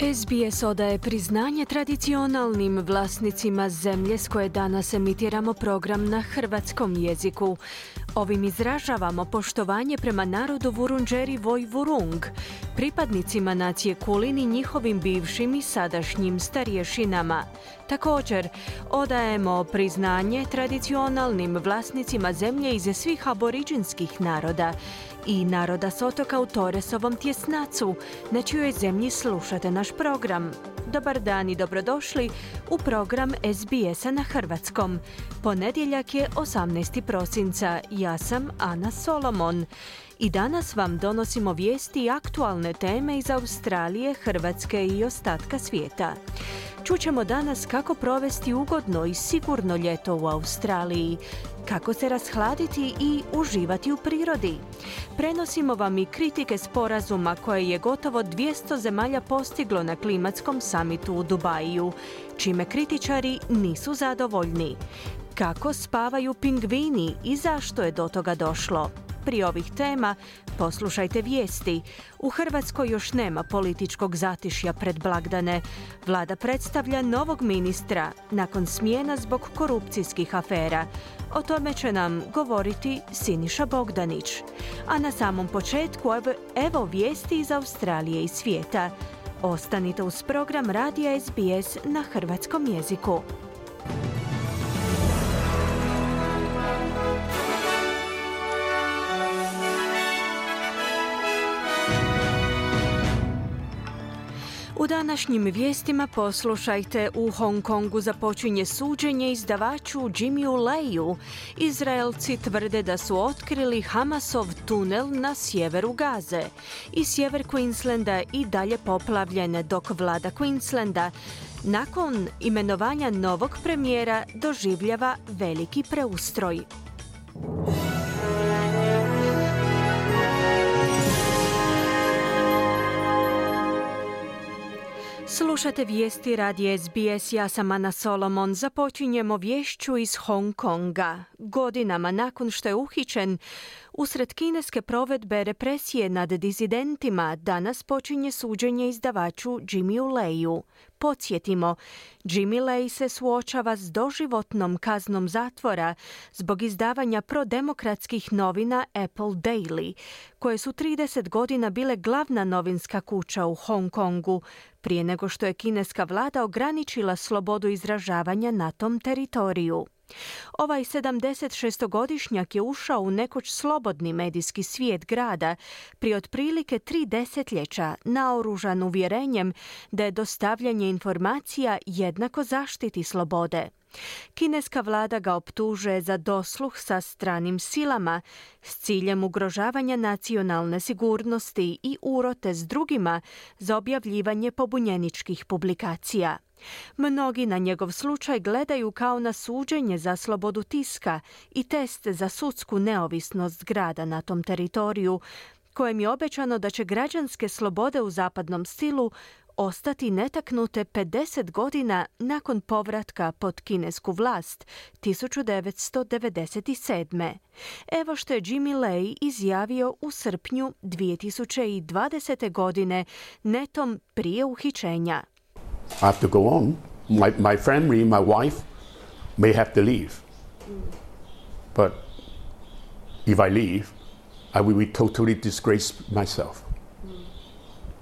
SBS odaje priznanje tradicionalnim vlasnicima zemlje s koje danas emitiramo program na hrvatskom jeziku. Ovim izražavamo poštovanje prema narodu Vurunđeri Voj Vurung, pripadnicima nacije Kulin i njihovim bivšim i sadašnjim starješinama. Također, odajemo priznanje tradicionalnim vlasnicima zemlje iz svih aboriđinskih naroda i naroda s otoka u Toresovom tjesnacu, na čijoj zemlji slušate naš program. Dobar dan i dobrodošli u program SBS-a na Hrvatskom. Ponedjeljak je 18. prosinca. Ja sam Ana Solomon. I danas vam donosimo vijesti i aktualne teme iz Australije, Hrvatske i ostatka svijeta. Čućemo danas kako provesti ugodno i sigurno ljeto u Australiji, kako se rashladiti i uživati u prirodi. Prenosimo vam i kritike sporazuma koje je gotovo 200 zemalja postiglo na klimatskom samitu u Dubaju, čime kritičari nisu zadovoljni. Kako spavaju pingvini i zašto je do toga došlo? Prije ovih tema poslušajte vijesti. U Hrvatskoj još nema političkog zatišja pred blagdane. Vlada predstavlja novog ministra nakon smjena zbog korupcijskih afera. O tome će nam govoriti Siniša Bogdanić. A na samom početku evo vijesti iz Australije i svijeta. Ostanite uz program Radija SBS na hrvatskom jeziku. U današnjim vijestima poslušajte u Hong Kongu započinje suđenje izdavaču Jimmyu Leju. Izraelci tvrde da su otkrili Hamasov tunel na sjeveru Gaze. I sjever Queenslanda i dalje poplavljen dok vlada Queenslanda nakon imenovanja novog premijera doživljava veliki preustroj. Slušate vijesti radi SBS, ja sam Ana Solomon. Započinjemo vješću iz Hong Konga. Godinama nakon što je uhićen Usred kineske provedbe represije nad dizidentima danas počinje suđenje izdavaču Jimmy Leju. Podsjetimo, Jimmy Lay se suočava s doživotnom kaznom zatvora zbog izdavanja prodemokratskih novina Apple Daily, koje su 30 godina bile glavna novinska kuća u Hong Kongu, prije nego što je kineska vlada ograničila slobodu izražavanja na tom teritoriju. Ovaj 76-godišnjak je ušao u nekoć slobodni medijski svijet grada prije otprilike tri desetljeća naoružan uvjerenjem da je dostavljanje informacija jednako zaštiti slobode. Kineska vlada ga optužuje za dosluh sa stranim silama s ciljem ugrožavanja nacionalne sigurnosti i urote s drugima za objavljivanje pobunjeničkih publikacija. Mnogi na njegov slučaj gledaju kao na suđenje za slobodu tiska i test za sudsku neovisnost grada na tom teritoriju, kojem je obećano da će građanske slobode u zapadnom stilu ostati netaknute 50 godina nakon povratka pod kinesku vlast 1997. Evo što je Jimmy Lay izjavio u srpnju 2020. godine netom prije uhićenja. I have to go on. My, my family, my wife may have to leave. But if I leave, I will be totally disgrace myself.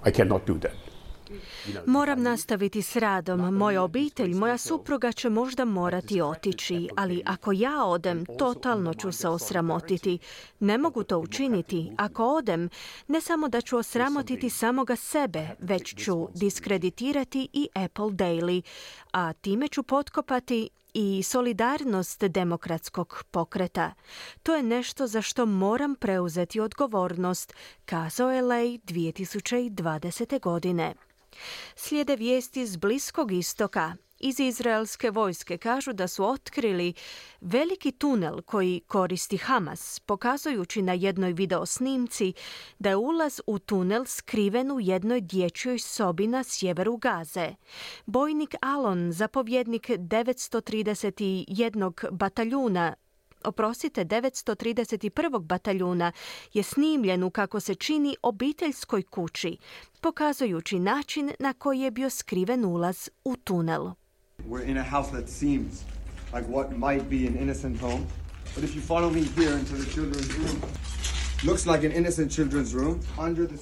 I cannot do that. Moram nastaviti s radom. Moja obitelj, moja supruga će možda morati otići, ali ako ja odem, totalno ću se osramotiti. Ne mogu to učiniti. Ako odem, ne samo da ću osramotiti samoga sebe, već ću diskreditirati i Apple Daily, a time ću potkopati i solidarnost demokratskog pokreta. To je nešto za što moram preuzeti odgovornost, kazao je Lej 2020. godine. Slijede vijesti iz Bliskog istoka. Iz izraelske vojske kažu da su otkrili veliki tunel koji koristi Hamas, pokazujući na jednoj video snimci da je ulaz u tunel skriven u jednoj dječjoj sobi na sjeveru Gaze. Bojnik Alon, zapovjednik 931. bataljuna oprostite, 931. bataljuna je snimljen kako se čini obiteljskoj kući, pokazujući način na koji je bio skriven ulaz u tunel. We're in a house that seems like what might be an innocent home. But if you follow me here into the children's room, looks like an innocent children's room. Under the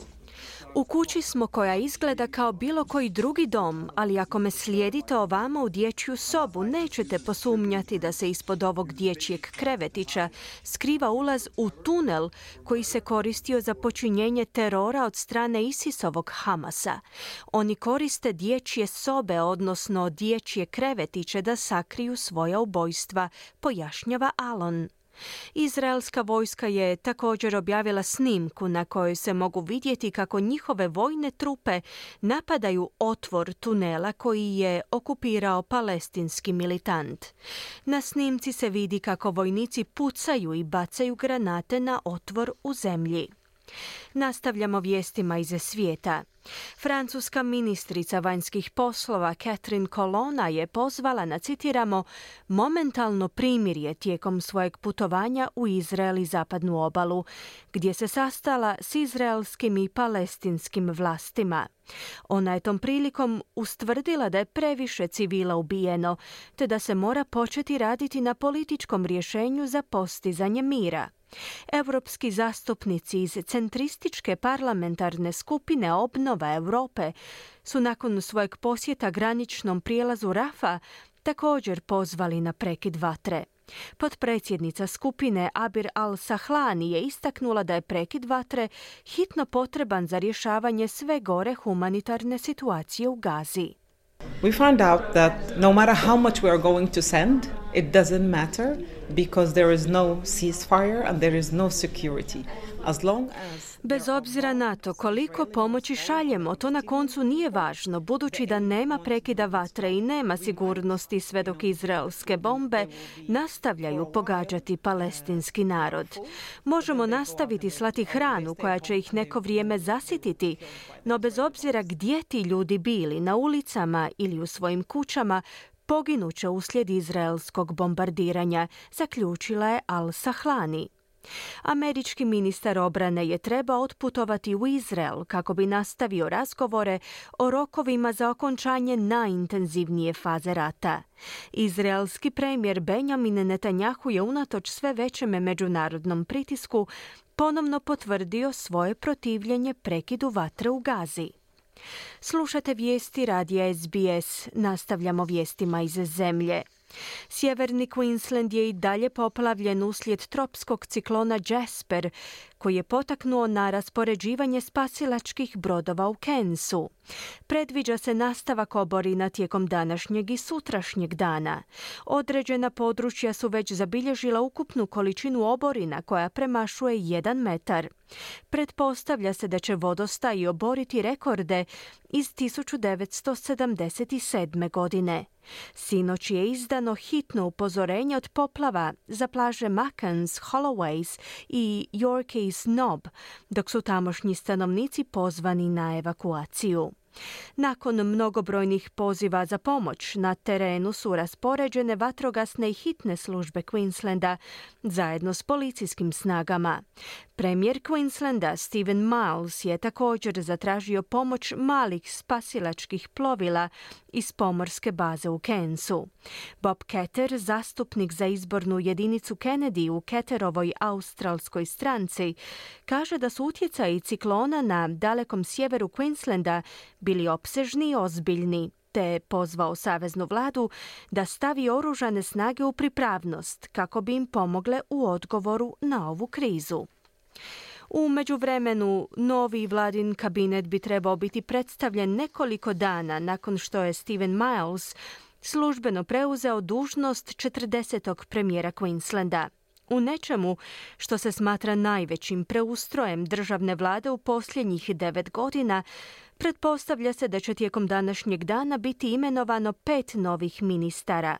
u kući smo koja izgleda kao bilo koji drugi dom, ali ako me slijedite ovamo u dječju sobu, nećete posumnjati da se ispod ovog dječjeg krevetića skriva ulaz u tunel koji se koristio za počinjenje terora od strane Isisovog Hamasa. Oni koriste dječje sobe, odnosno dječje krevetiće da sakriju svoja ubojstva, pojašnjava Alon. Izraelska vojska je također objavila snimku na kojoj se mogu vidjeti kako njihove vojne trupe napadaju otvor tunela koji je okupirao palestinski militant. Na snimci se vidi kako vojnici pucaju i bacaju granate na otvor u zemlji. Nastavljamo vijestima iz svijeta. Francuska ministrica vanjskih poslova Catherine Colonna je pozvala na, citiramo, momentalno primirje tijekom svojeg putovanja u Izrael i zapadnu obalu, gdje se sastala s izraelskim i palestinskim vlastima. Ona je tom prilikom ustvrdila da je previše civila ubijeno, te da se mora početi raditi na političkom rješenju za postizanje mira. Europski zastupnici iz centrističke parlamentarne skupine Obnova Europe su nakon svojeg posjeta graničnom prijelazu Rafa također pozvali na prekid vatre. Potpredsjednica skupine Abir al-Sahlani je istaknula da je prekid vatre hitno potreban za rješavanje sve gore humanitarne situacije u Gazi. We found out that no matter how much we are going to send, it doesn't matter because there is no ceasefire and there is no security. As long as Bez obzira na to koliko pomoći šaljemo, to na koncu nije važno, budući da nema prekida vatre i nema sigurnosti sve dok izraelske bombe nastavljaju pogađati palestinski narod. Možemo nastaviti slati hranu koja će ih neko vrijeme zasititi, no bez obzira gdje ti ljudi bili, na ulicama ili u svojim kućama, poginuće uslijed izraelskog bombardiranja, zaključila je Al-Sahlani. Američki ministar obrane je trebao otputovati u Izrael kako bi nastavio razgovore o rokovima za okončanje najintenzivnije faze rata. Izraelski premijer Benjamin Netanjahu je unatoč sve većem međunarodnom pritisku ponovno potvrdio svoje protivljenje prekidu vatre u Gazi. Slušate vijesti radija SBS. Nastavljamo vijestima iz zemlje. Sjeverni Queensland je i dalje poplavljen uslijed tropskog ciklona Jasper, koji je potaknuo na raspoređivanje spasilačkih brodova u Kensu. Predviđa se nastavak oborina tijekom današnjeg i sutrašnjeg dana. Određena područja su već zabilježila ukupnu količinu oborina koja premašuje 1 metar. Pretpostavlja se da će vodostaj oboriti rekorde iz 1977. godine. Sinoć je izdano hitno upozorenje od poplava za plaže Makans, Holloways i Yorkeys Snob, dok su tamošnji stanovnici pozvani na evakuaciju. Nakon mnogobrojnih poziva za pomoć na terenu su raspoređene vatrogasne i hitne službe Queenslanda zajedno s policijskim snagama. Premijer Queenslanda Steven Miles je također zatražio pomoć malih spasilačkih plovila iz pomorske baze u Kensu. Bob Keter, zastupnik za izbornu jedinicu Kennedy u Keterovoj australskoj stranci, kaže da su utjecaji ciklona na dalekom sjeveru Queenslanda bili opsežni i ozbiljni te pozvao saveznu vladu da stavi oružane snage u pripravnost kako bi im pomogle u odgovoru na ovu krizu. U međuvremenu, novi vladin kabinet bi trebao biti predstavljen nekoliko dana nakon što je Steven Miles službeno preuzeo dužnost 40. premijera Queenslanda. U nečemu što se smatra najvećim preustrojem državne vlade u posljednjih devet godina, Pretpostavlja se da će tijekom današnjeg dana biti imenovano pet novih ministara.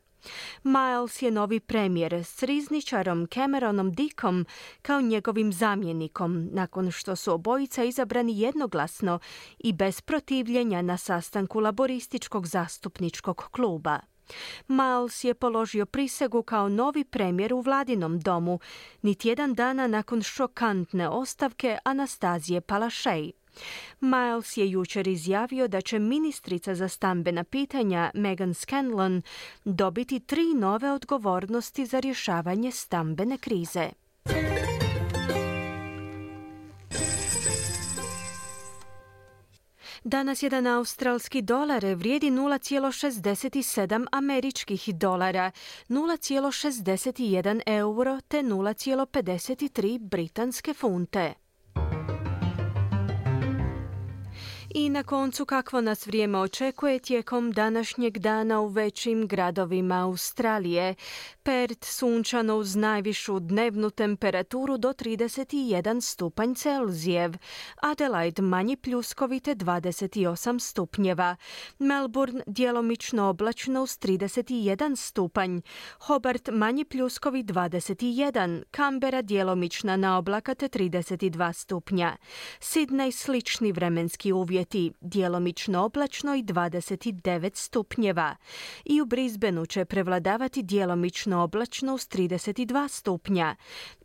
Miles je novi premijer s rizničarom Cameronom Dickom kao njegovim zamjenikom, nakon što su obojica izabrani jednoglasno i bez protivljenja na sastanku laborističkog zastupničkog kluba. Miles je položio prisegu kao novi premijer u vladinom domu, niti jedan dana nakon šokantne ostavke Anastazije Palašej. Miles je jučer izjavio da će ministrica za stambena pitanja Megan Scanlon dobiti tri nove odgovornosti za rješavanje stambene krize. Danas jedan australski dolar vrijedi 0,67 američkih dolara, 0,61 euro te 0,53 britanske funte. I na koncu kakvo nas vrijeme očekuje tijekom današnjeg dana u većim gradovima Australije. Perth sunčano uz najvišu dnevnu temperaturu do 31 stupanj Celzijev. Adelaide manji pljuskovite 28 stupnjeva. Melbourne djelomično oblačno uz 31 stupanj. Hobart manji pljuskovi 21. Canberra djelomična na oblakate 32 stupnja. Sydney slični vremenski uvjet uvjeti, djelomično oblačno i 29 stupnjeva. I u Brisbaneu će prevladavati djelomično oblačno uz 32 stupnja.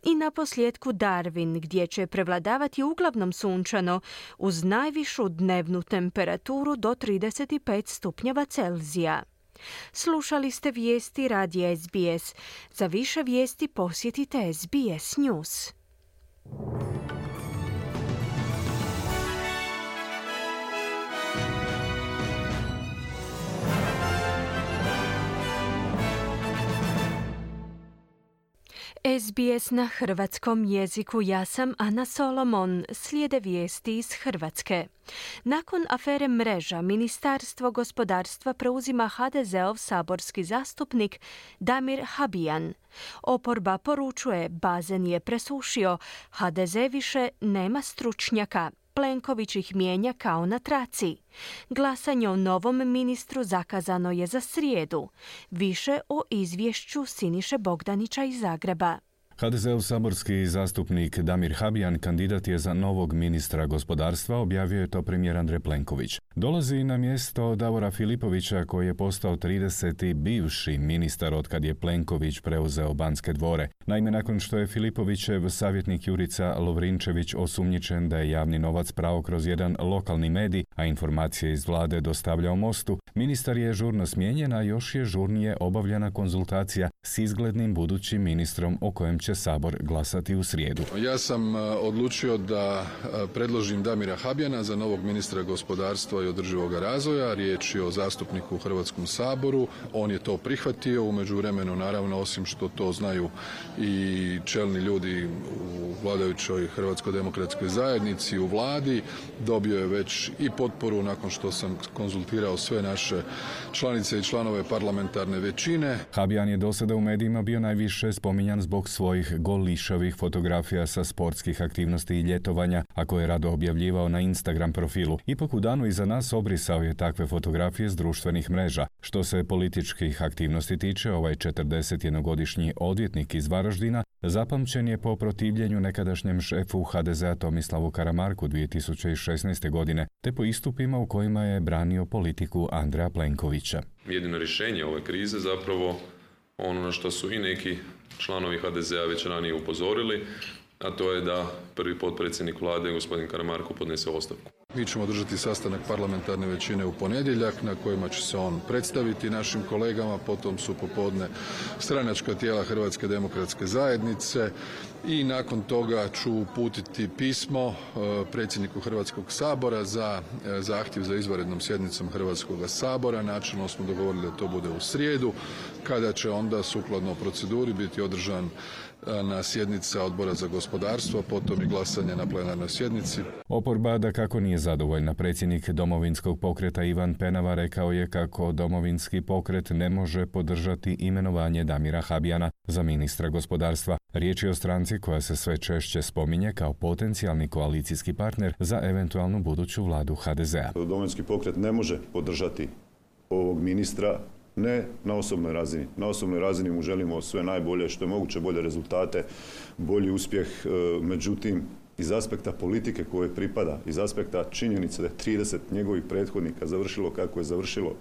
I na posljedku Darwin gdje će prevladavati uglavnom sunčano uz najvišu dnevnu temperaturu do 35 stupnjeva Celzija. Slušali ste vijesti radija SBS. Za više vijesti posjetite SBS News. SBS na hrvatskom jeziku. Ja sam Ana Solomon. Slijede vijesti iz Hrvatske. Nakon afere mreža, Ministarstvo gospodarstva preuzima HDZ-ov saborski zastupnik Damir Habijan. Oporba poručuje, bazen je presušio, HDZ više nema stručnjaka. Plenković ih mijenja kao na traci. Glasanje o novom ministru zakazano je za srijedu. Više o izvješću Siniše Bogdanića iz Zagreba. HDZ-ov saborski zastupnik Damir Habijan kandidat je za novog ministra gospodarstva, objavio je to premijer Andrej Plenković. Dolazi na mjesto Davora Filipovića koji je postao 30. bivši ministar od kad je Plenković preuzeo Banske dvore. Naime, nakon što je Filipovićev savjetnik Jurica Lovrinčević osumnjičen da je javni novac pravo kroz jedan lokalni medij, a informacije iz vlade dostavljao mostu, ministar je žurno smijenjen, a još je žurnije obavljena konzultacija s izglednim budućim ministrom o kojem će Sabor glasati u srijedu. Ja sam e, odlučio da e, predložim Damira Habjana za novog ministra gospodarstva i održivog razvoja. Riječ je o zastupniku u Hrvatskom saboru. On je to prihvatio. U međuvremenu, naravno, osim što to znaju i čelni ljudi u vladajućoj Hrvatskoj demokratskoj zajednici, u vladi, dobio je već i potporu nakon što sam konzultirao sve naše članice i članove parlamentarne većine. Habjan je do sada u medijima bio najviše spominjan zbog svoje svojih golišavih fotografija sa sportskih aktivnosti i ljetovanja, a koje je rado objavljivao na Instagram profilu. Ipak u danu iza nas obrisao je takve fotografije s društvenih mreža. Što se političkih aktivnosti tiče, ovaj 41-godišnji odvjetnik iz Varaždina zapamćen je po protivljenju nekadašnjem šefu HDZ-a Tomislavu Karamarku 2016. godine, te po istupima u kojima je branio politiku Andreja Plenkovića. Jedino rješenje ove krize zapravo ono na što su i neki članovi HDZ-a već ranije upozorili, a to je da prvi potpredsjednik vlade, gospodin Karamarko, podnese ostavku. Mi ćemo držati sastanak parlamentarne većine u ponedjeljak na kojima će se on predstaviti našim kolegama, potom su popodne stranačka tijela Hrvatske demokratske zajednice i nakon toga ću uputiti pismo e, predsjedniku Hrvatskog sabora za e, zahtjev za izvanrednom sjednicom Hrvatskog sabora. Načelno smo dogovorili da to bude u srijedu, kada će onda sukladno proceduri biti održan na sjednica odbora za gospodarstvo, potom i glasanje na plenarnoj sjednici. Oporba da kako nije zadovoljna. Predsjednik domovinskog pokreta Ivan Penava rekao je kako domovinski pokret ne može podržati imenovanje Damira Habijana za ministra gospodarstva. Riječ je o stranci koja se sve češće spominje kao potencijalni koalicijski partner za eventualnu buduću vladu HDZ-a. Domovinski pokret ne može podržati ovog ministra ne na osobnoj razini. Na osobnoj razini mu želimo sve najbolje, što je moguće bolje rezultate, bolji uspjeh. E, međutim, iz aspekta politike koje pripada, iz aspekta činjenice da je 30 njegovih prethodnika završilo kako je završilo,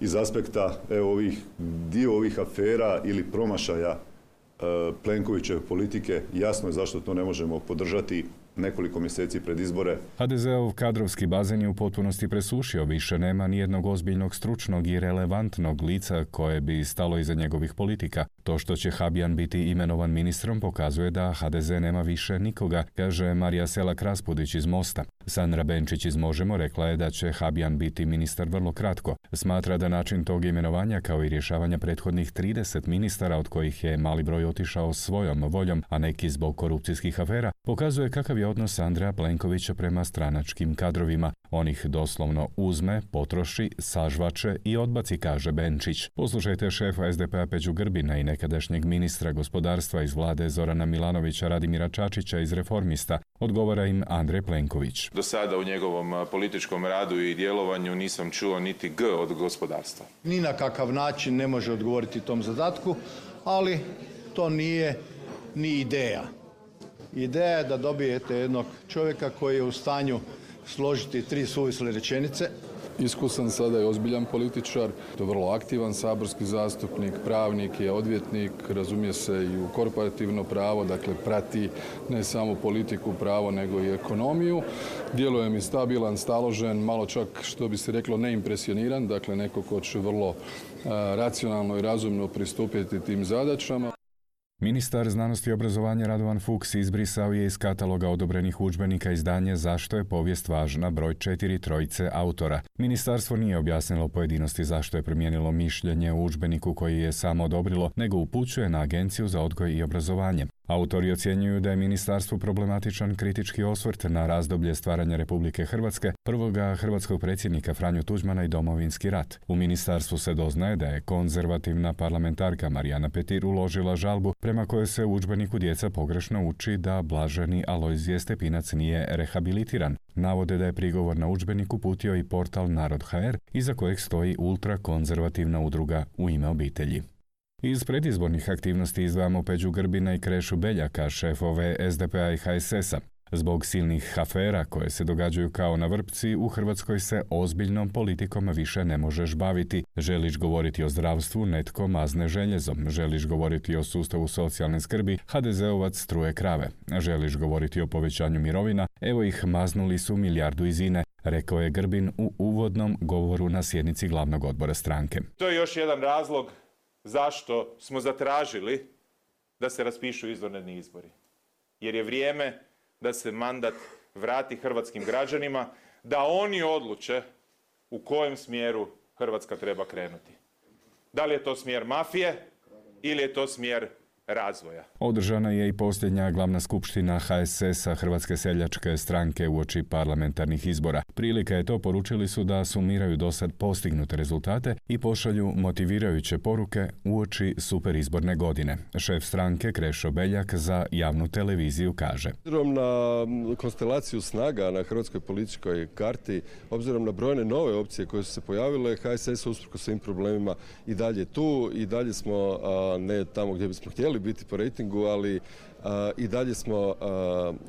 iz aspekta evo, ovih, dio ovih afera ili promašaja e, Plenkovićeve politike, jasno je zašto to ne možemo podržati nekoliko mjeseci pred izbore. HDZ-ov kadrovski bazen je u potpunosti presušio, više nema nijednog ozbiljnog stručnog i relevantnog lica koje bi stalo iza njegovih politika. To što će Habjan biti imenovan ministrom pokazuje da HDZ nema više nikoga, kaže Marija Sela Kraspudić iz Mosta. Sandra Benčić iz Možemo rekla je da će Habjan biti ministar vrlo kratko. Smatra da način tog imenovanja kao i rješavanja prethodnih 30 ministara od kojih je mali broj otišao svojom voljom, a neki zbog korupcijskih afera, pokazuje kakav je odnos Andreja Plenkovića prema stranačkim kadrovima. On ih doslovno uzme, potroši, sažvače i odbaci, kaže Benčić. Poslušajte šefa SDP-a Peđu Grbina i nekadašnjeg ministra gospodarstva iz vlade Zorana Milanovića Radimira Čačića iz Reformista. Odgovara im Andrej Plenković. Do sada u njegovom političkom radu i djelovanju nisam čuo niti G od gospodarstva. Ni na kakav način ne može odgovoriti tom zadatku, ali to nije ni ideja. Ideja je da dobijete jednog čovjeka koji je u stanju složiti tri suvisle rečenice. Iskusan sada je ozbiljan političar, to je vrlo aktivan saborski zastupnik, pravnik je odvjetnik, razumije se i u korporativno pravo, dakle prati ne samo politiku, pravo, nego i ekonomiju. Djeluje mi stabilan, staložen, malo čak što bi se reklo neimpresioniran, dakle neko ko će vrlo racionalno i razumno pristupiti tim zadaćama. Ministar znanosti i obrazovanja Radovan Fuchs izbrisao je iz kataloga odobrenih udžbenika izdanje Zašto je povijest važna broj četiri trojice autora. Ministarstvo nije objasnilo pojedinosti zašto je promijenilo mišljenje u udžbeniku koji je samo odobrilo, nego upućuje na Agenciju za odgoj i obrazovanje. Autori ocjenjuju da je ministarstvo problematičan kritički osvrt na razdoblje stvaranja Republike Hrvatske, prvoga hrvatskog predsjednika Franju Tuđmana i domovinski rat. U ministarstvu se doznaje da je konzervativna parlamentarka Marijana Petir uložila žalbu prema kojoj se u udžbeniku djeca pogrešno uči da blaženi Alojzije Stepinac nije rehabilitiran. Navode da je prigovor na udžbenik uputio i portal Narod.hr iza kojeg stoji ultrakonzervativna udruga u ime obitelji. Iz predizbornih aktivnosti izdvajamo Peđu Grbina i Krešu Beljaka, šefove SDP-a i HSS-a. Zbog silnih afera koje se događaju kao na vrpci, u Hrvatskoj se ozbiljnom politikom više ne možeš baviti. Želiš govoriti o zdravstvu, netko mazne željezom. Želiš govoriti o sustavu socijalne skrbi, HDZ-ovac struje krave. Želiš govoriti o povećanju mirovina, evo ih maznuli su milijardu izine, rekao je Grbin u uvodnom govoru na sjednici glavnog odbora stranke. To je još jedan razlog zašto smo zatražili da se raspišu izvanredni izbori. Jer je vrijeme da se mandat vrati hrvatskim građanima, da oni odluče u kojem smjeru Hrvatska treba krenuti. Da li je to smjer mafije ili je to smjer razvoja. Održana je i posljednja glavna skupština HSS-a Hrvatske seljačke stranke u oči parlamentarnih izbora. Prilika je to poručili su da sumiraju do sad postignute rezultate i pošalju motivirajuće poruke u oči superizborne godine. Šef stranke Krešo Beljak za javnu televiziju kaže. Obzirom na konstelaciju snaga na hrvatskoj političkoj karti, obzirom na brojne nove opcije koje su se pojavile, HSS usprko svim problemima i dalje tu i dalje smo ne tamo gdje bismo htjeli biti po rejtingu, ali i dalje smo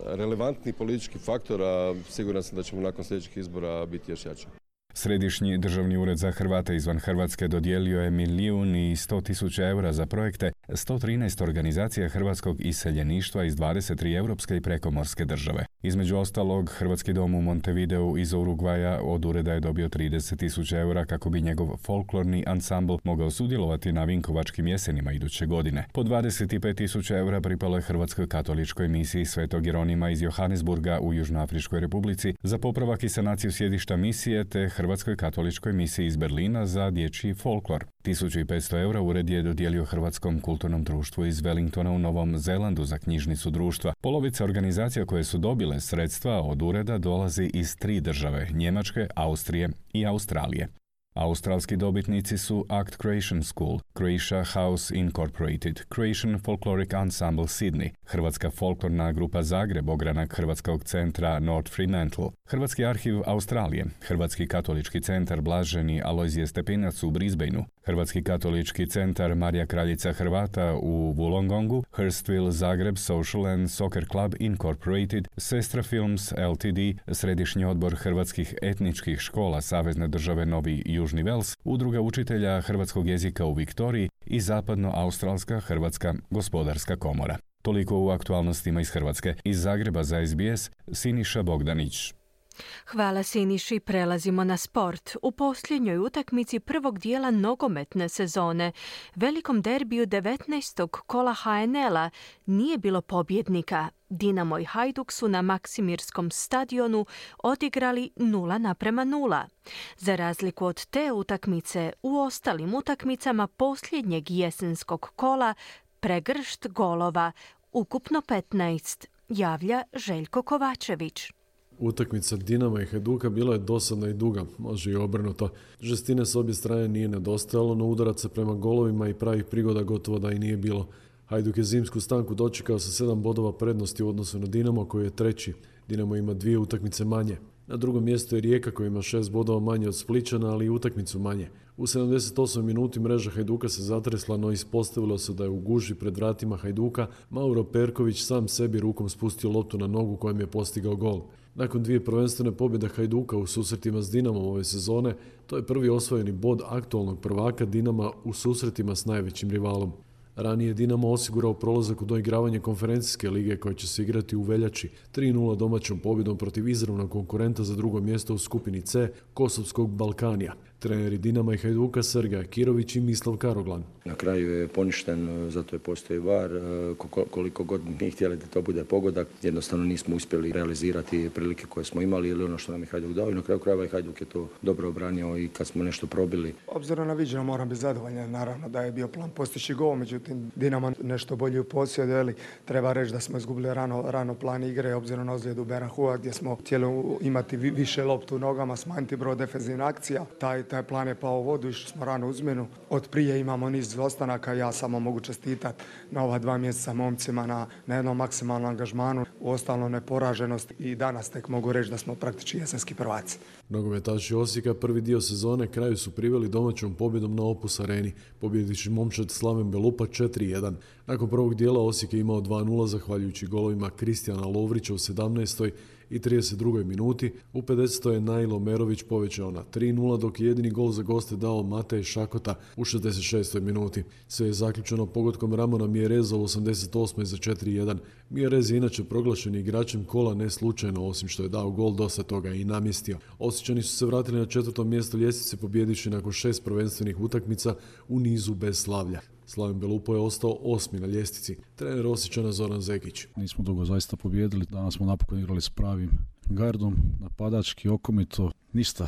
relevantni politički faktor, a siguran sam da ćemo nakon sljedećih izbora biti još jači. Središnji državni ured za Hrvate izvan Hrvatske dodijelio je milijun i sto tisuća eura za projekte 113 organizacija hrvatskog iseljeništva iz 23 europske i prekomorske države. Između ostalog, Hrvatski dom u Montevideo iz Urugvaja od ureda je dobio 30 tisuća eura kako bi njegov folklorni ansambl mogao sudjelovati na Vinkovačkim jesenima iduće godine. Po 25 tisuća eura pripalo je Hrvatskoj katoličkoj misiji Svetog Jeronima iz Johannesburga u Južnoafričkoj republici za popravak i sanaciju sjedišta misije te Hrvatskoj katoličkoj misiji iz Berlina za dječji folklor. 1500 eura ured je dodijelio Hrvatskom kulturnom društvu iz Wellingtona u Novom Zelandu za knjižnicu društva. Polovica organizacija koje su dobile sredstva od ureda dolazi iz tri države, Njemačke, Austrije i Australije. Australski dobitnici su Act Creation School, Croatia House Incorporated, Croatian Folkloric Ensemble Sydney, Hrvatska folklorna grupa Zagreb, ogranak Hrvatskog centra North Fremantle, Hrvatski arhiv Australije, Hrvatski katolički centar Blaženi Alojzije Stepinac u Brisbaneu, Hrvatski katolički centar Marija Kraljica Hrvata u Wollongongu, Hurstville Zagreb Social and Soccer Club Incorporated, Sestra Films Ltd, Središnji odbor hrvatskih etničkih škola Savezne države Novi Južni Vels, Udruga učitelja hrvatskog jezika u Viktoriji i Zapadno-Australska Hrvatska gospodarska komora. Toliko u aktualnostima iz Hrvatske. Iz Zagreba za SBS, Siniša Bogdanić. Hvala Siniši, prelazimo na sport. U posljednjoj utakmici prvog dijela nogometne sezone, velikom derbiju 19. kola HNL-a, nije bilo pobjednika. Dinamo i Hajduk su na Maksimirskom stadionu odigrali 0 naprema 0. Za razliku od te utakmice, u ostalim utakmicama posljednjeg jesenskog kola pregršt golova, ukupno 15, javlja Željko Kovačević utakmica Dinama i Hajduka bila je dosadna i duga, može i obrnuto. Žestine s obje strane nije nedostajalo, no udaraca prema golovima i pravih prigoda gotovo da i nije bilo. Hajduk je zimsku stanku dočekao sa sedam bodova prednosti u odnosu na Dinamo koji je treći. Dinamo ima dvije utakmice manje. Na drugom mjestu je Rijeka koja ima šest bodova manje od Spličana, ali i utakmicu manje. U 78 minuti mreža Hajduka se zatresla, no ispostavilo se da je u guži pred vratima Hajduka Mauro Perković sam sebi rukom spustio loptu na nogu kojem je postigao gol. Nakon dvije prvenstvene pobjede Hajduka u susretima s Dinamom ove sezone, to je prvi osvojeni bod aktualnog prvaka Dinama u susretima s najvećim rivalom. Ranije Dinamo osigurao prolazak u doigravanje konferencijske lige koja će se igrati u veljači 3-0 domaćom pobjedom protiv izravnog konkurenta za drugo mjesto u skupini C Kosovskog Balkanija treneri Dinama i Hajduka Sergej Kirović i Mislav Karoglan. Na kraju je poništen, zato je postoji var. E, koliko god mi htjeli da to bude pogodak, jednostavno nismo uspjeli realizirati prilike koje smo imali ili ono što nam je Hajduk dao i na kraju krajeva i Hajduk je to dobro obranio i kad smo nešto probili. Obzirom na viđenje moram biti zadovoljan, naravno da je bio plan postići gol, međutim Dinama nešto bolji u posjedu, ali treba reći da smo izgubili rano, rano plan igre, obzirom na ozljedu Berahua gdje smo htjeli imati više loptu u nogama, smanjiti broj defenzivnih akcija. Taj taj plan je pao u vodu, išli smo rano uzmjenu. Od prije imamo niz ostanaka, ja samo mogu čestitati na ova dva mjeseca momcima na, na jednom maksimalnom angažmanu, u ostalom neporaženost i danas tek mogu reći da smo praktički jesenski prvaci. Nogometaši Osijeka prvi dio sezone kraju su priveli domaćom pobjedom na Opus Areni, pobjedići momčad Slaven Belupa 4-1. Nakon prvog dijela Osijek je imao 2-0 zahvaljujući golovima Kristijana Lovrića u 17 i 32. minuti. U 50. je Najlo Merović povećao na 3-0, dok je jedini gol za goste dao Matej Šakota u 66. minuti. Sve je zaključeno pogodkom Ramona Mjereza u 88. za 4-1. Mjerez je inače proglašen igračem kola ne slučajno, osim što je dao gol dosta toga i namjestio. Osjećani su se vratili na četvrtom mjestu ljestvice pobjediši nakon šest prvenstvenih utakmica u nizu bez slavlja. Slaven Belupo je ostao osmi na ljestvici. Trener Osjećana Zoran Zekić. Nismo dugo zaista pobjedili. Danas smo napokon igrali s pravim gardom, napadački, okomito. Ništa.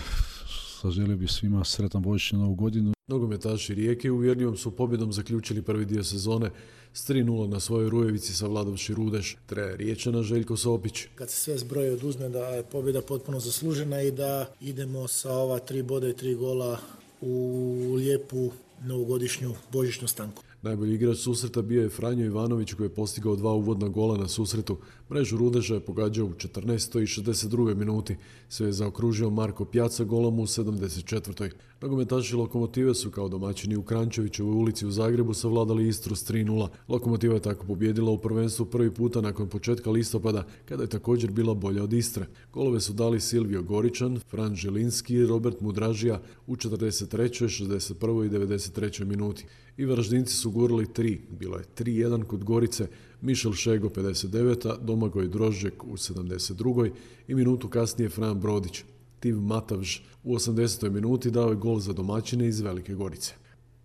Zaželio bi svima sretan božić novu godinu. Nogometaši Rijeke uvjerljivom su pobjedom zaključili prvi dio sezone s 3-0 na svojoj Rujevici savladavši Rudeš. Trener Riječana Željko Sopić. Kad se sve zbroje oduzme da je pobjeda potpuno zaslužena i da idemo sa ova tri boda i tri gola u lijepu novogodišnju božićnu stanku. Najbolji igrač susreta bio je Franjo Ivanović koji je postigao dva uvodna gola na susretu. Mrežu Rudeža je pogađao u 14. i 62. minuti. Sve je zaokružio Marko Pjaca golom u 74. Nogometaši Lokomotive su kao domaćini u Krančevićevoj ulici u Zagrebu savladali Istru s 3-0. Lokomotiva je tako pobjedila u prvenstvu prvi puta nakon početka listopada, kada je također bila bolja od Istre. Golove su dali Silvio Goričan, Fran Želinski Robert Mudražija u 43., 61. i 93. minuti. I Varaždinci su gurali tri. Bilo je 3-1 kod Gorice, Mišel Šego 59. Domagoj Drožek u 72. i minutu kasnije Fran Brodić. Tiv Matavž u 80. minuti dao je gol za domaćine iz Velike Gorice.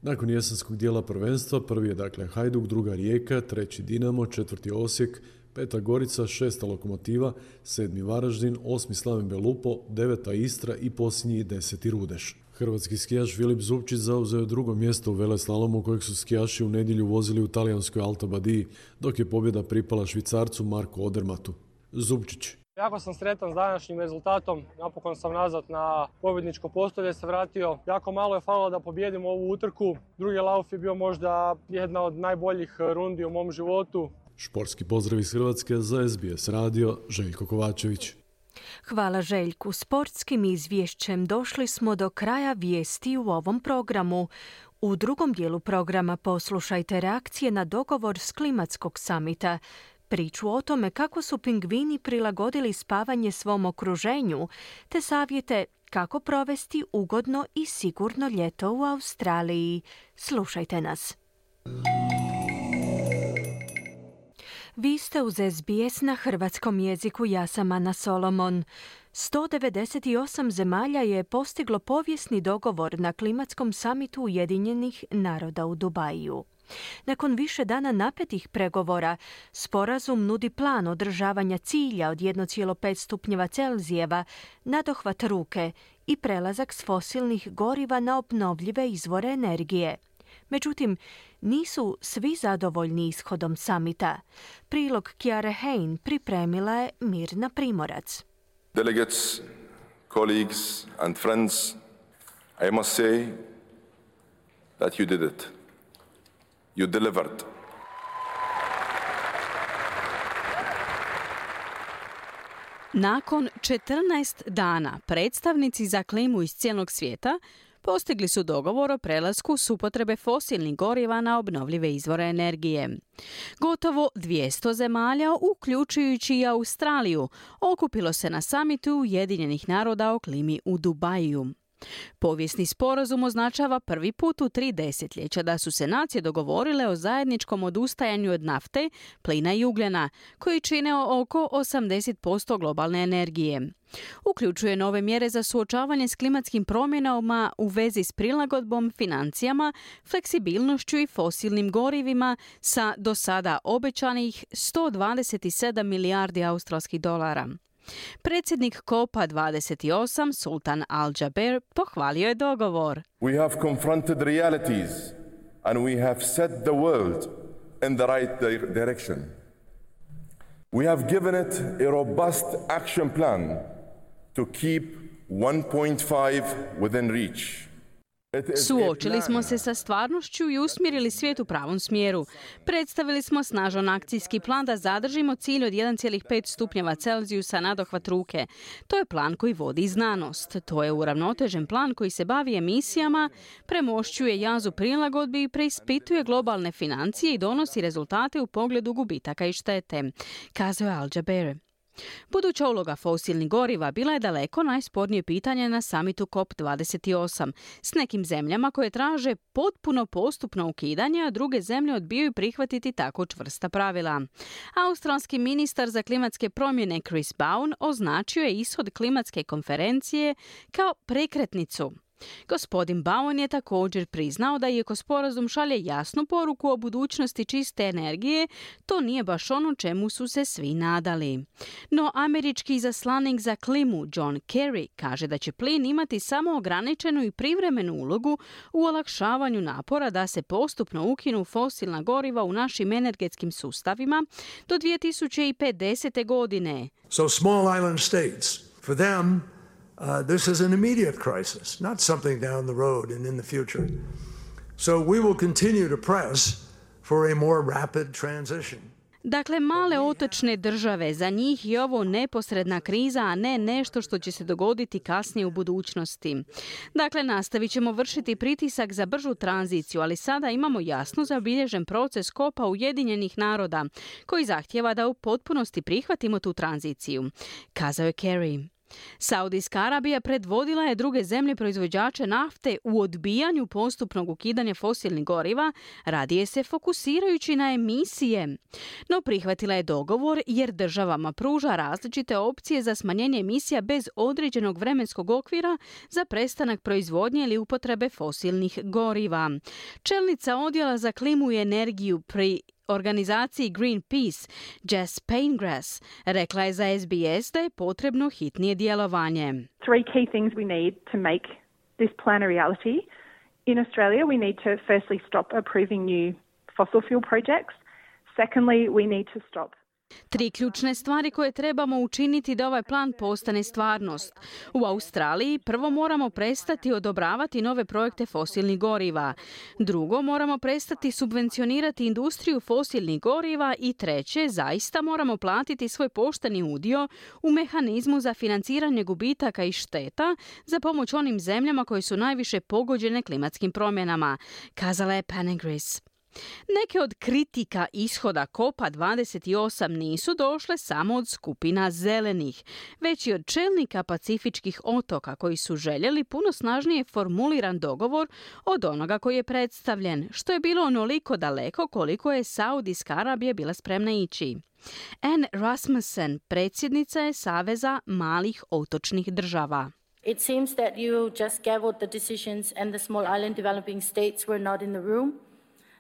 Nakon jesenskog dijela prvenstva prvi je dakle Hajduk, druga Rijeka, treći Dinamo, četvrti Osijek, peta Gorica, šesta Lokomotiva, sedmi Varaždin, osmi Slaven Belupo, deveta Istra i posljednji deseti Rudeš. Hrvatski skijaš Filip Zupčić zauzeo je drugo mjesto u veleslalomu kojeg su skijaši u nedjelju vozili u talijanskoj Alta Badiji, dok je pobjeda pripala švicarcu Marku Odermatu. Zupčić. Jako sam sretan s današnjim rezultatom, napokon sam nazad na pobjedničko postolje se vratio. Jako malo je falilo da pobjedim ovu utrku. Drugi lauf je bio možda jedna od najboljih rundi u mom životu. Športski pozdrav iz Hrvatske za SBS radio Željko Kovačević. Hvala Željku. Sportskim izvješćem došli smo do kraja vijesti u ovom programu. U drugom dijelu programa poslušajte reakcije na dogovor s klimatskog samita, priču o tome kako su pingvini prilagodili spavanje svom okruženju, te savjete kako provesti ugodno i sigurno ljeto u Australiji. Slušajte nas. Vi ste uz SBS na hrvatskom jeziku, ja sam Ana Solomon. 198 zemalja je postiglo povijesni dogovor na klimatskom samitu Ujedinjenih naroda u Dubaju. Nakon više dana napetih pregovora, sporazum nudi plan održavanja cilja od 1,5 stupnjeva Celzijeva, nadohvat ruke i prelazak s fosilnih goriva na obnovljive izvore energije. Međutim, nisu svi zadovoljni ishodom samita. Prilog Kjare Hein pripremila je Mirna Primorac. Delegates, colleagues and friends, I must say that you did it. You delivered. Nakon 14 dana predstavnici za klimu iz cijelog svijeta postigli su dogovor o prelasku s upotrebe fosilnih goriva na obnovljive izvore energije. Gotovo 200 zemalja, uključujući i Australiju, okupilo se na samitu Ujedinjenih naroda o klimi u Dubaju. Povijesni sporazum označava prvi put u tri desetljeća da su se nacije dogovorile o zajedničkom odustajanju od nafte, plina i ugljena, koji čine oko 80% globalne energije. Uključuje nove mjere za suočavanje s klimatskim promjenama u vezi s prilagodbom, financijama, fleksibilnošću i fosilnim gorivima sa do sada obećanih 127 milijardi australskih dolara. Predsjednik Kopa 28, Sultan Al-Jaber, pohvalio je dogovor. We have confronted realities and we have set the world in the right direction. We have given it a robust action plan to keep 1.5 within reach. Suočili smo se sa stvarnošću i usmjerili svijet u pravom smjeru. Predstavili smo snažan akcijski plan da zadržimo cilj od 1,5 stupnjeva Celzijusa nadohvat ruke. To je plan koji vodi znanost. To je uravnotežen plan koji se bavi emisijama, premošćuje jazu prilagodbi i preispituje globalne financije i donosi rezultate u pogledu gubitaka i štete, kazao je Al Jaber. Buduća uloga fosilnih goriva bila je daleko najspornije pitanje na samitu COP28 s nekim zemljama koje traže potpuno postupno ukidanje, a druge zemlje odbijaju prihvatiti tako čvrsta pravila. Australski ministar za klimatske promjene Chris Bowen označio je ishod klimatske konferencije kao prekretnicu. Gospodin Bowen je također priznao da iako sporazum šalje jasnu poruku o budućnosti čiste energije, to nije baš ono čemu su se svi nadali. No američki zaslanik za klimu John Kerry kaže da će plin imati samo ograničenu i privremenu ulogu u olakšavanju napora da se postupno ukinu fosilna goriva u našim energetskim sustavima do 2050. godine. So small island states, for them Uh, this is an immediate crisis, not something down the road and in the future. So we will continue to press for a more rapid transition. Dakle, male otočne države, za njih je ovo neposredna kriza, a ne nešto što će se dogoditi kasnije u budućnosti. Dakle, nastavit ćemo vršiti pritisak za bržu tranziciju, ali sada imamo jasno zabilježen proces kopa Ujedinjenih naroda, koji zahtjeva da u potpunosti prihvatimo tu tranziciju, kazao je Kerry. Saudijska Arabija predvodila je druge zemlje proizvođače nafte u odbijanju postupnog ukidanja fosilnih goriva, radije se fokusirajući na emisije. No prihvatila je dogovor jer državama pruža različite opcije za smanjenje emisija bez određenog vremenskog okvira za prestanak proizvodnje ili upotrebe fosilnih goriva. Čelnica odjela za klimu i energiju pri organizaciji Greenpeace, Jess Paingrass, rekla je za SBS da je potrebno hitnije djelovanje. Three key things we need to make this plan a reality. In Australia, we need to firstly stop approving new fossil fuel projects. Secondly, we need to stop Tri ključne stvari koje trebamo učiniti da ovaj plan postane stvarnost. U Australiji prvo moramo prestati odobravati nove projekte fosilnih goriva. Drugo, moramo prestati subvencionirati industriju fosilnih goriva i treće, zaista moramo platiti svoj pošteni udio u mehanizmu za financiranje gubitaka i šteta za pomoć onim zemljama koje su najviše pogođene klimatskim promjenama, kazala je Panegris. Neke od kritika ishoda Kopa 28 nisu došle samo od skupina zelenih, već i od čelnika pacifičkih otoka koji su željeli puno snažnije formuliran dogovor od onoga koji je predstavljen, što je bilo onoliko daleko koliko je Saudijska Arabija bila spremna ići. Anne Rasmussen, predsjednica je Saveza malih otočnih država. It seems that you just the decisions and the small island developing states were not in the room.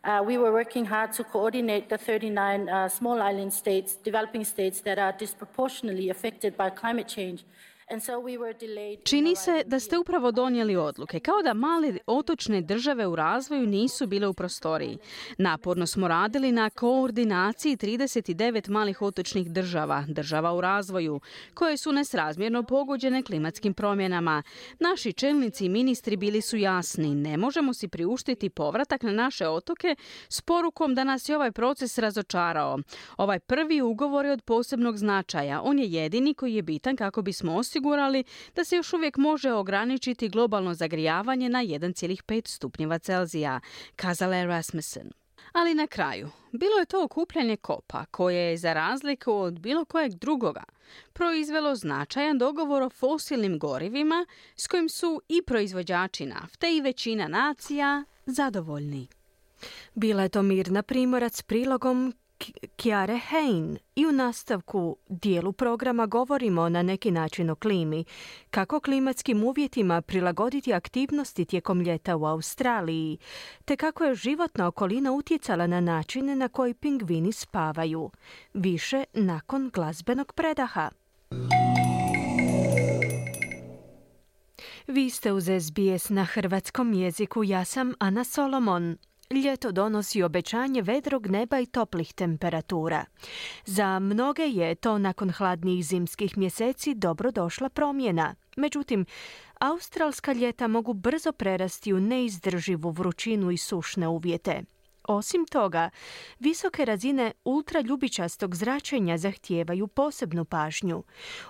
Uh, we were working hard to coordinate the 39 uh, small island states, developing states that are disproportionately affected by climate change. Čini se da ste upravo donijeli odluke, kao da male otočne države u razvoju nisu bile u prostoriji. Naporno smo radili na koordinaciji 39 malih otočnih država, država u razvoju, koje su nesrazmjerno pogođene klimatskim promjenama. Naši čelnici i ministri bili su jasni, ne možemo si priuštiti povratak na naše otoke s porukom da nas je ovaj proces razočarao. Ovaj prvi ugovor je od posebnog značaja. On je jedini koji je bitan kako bismo osigurali osigurali da se još uvijek može ograničiti globalno zagrijavanje na 1,5 stupnjeva Celzija, kazala je Rasmussen. Ali na kraju, bilo je to okupljanje kopa koje je za razliku od bilo kojeg drugoga proizvelo značajan dogovor o fosilnim gorivima s kojim su i proizvođači nafte i većina nacija zadovoljni. Bila je to Mirna Primorac prilogom Kjare Hein i u nastavku dijelu programa govorimo na neki način o klimi, kako klimatskim uvjetima prilagoditi aktivnosti tijekom ljeta u Australiji, te kako je životna okolina utjecala na načine na koji pingvini spavaju. Više nakon glazbenog predaha. Vi ste uz SBS na hrvatskom jeziku, ja sam Ana Solomon. Ljeto donosi obećanje vedrog neba i toplih temperatura. Za mnoge je to nakon hladnijih zimskih mjeseci dobro došla promjena. Međutim, australska ljeta mogu brzo prerasti u neizdrživu vrućinu i sušne uvjete. Osim toga, visoke razine ultraljubičastog zračenja zahtijevaju posebnu pažnju.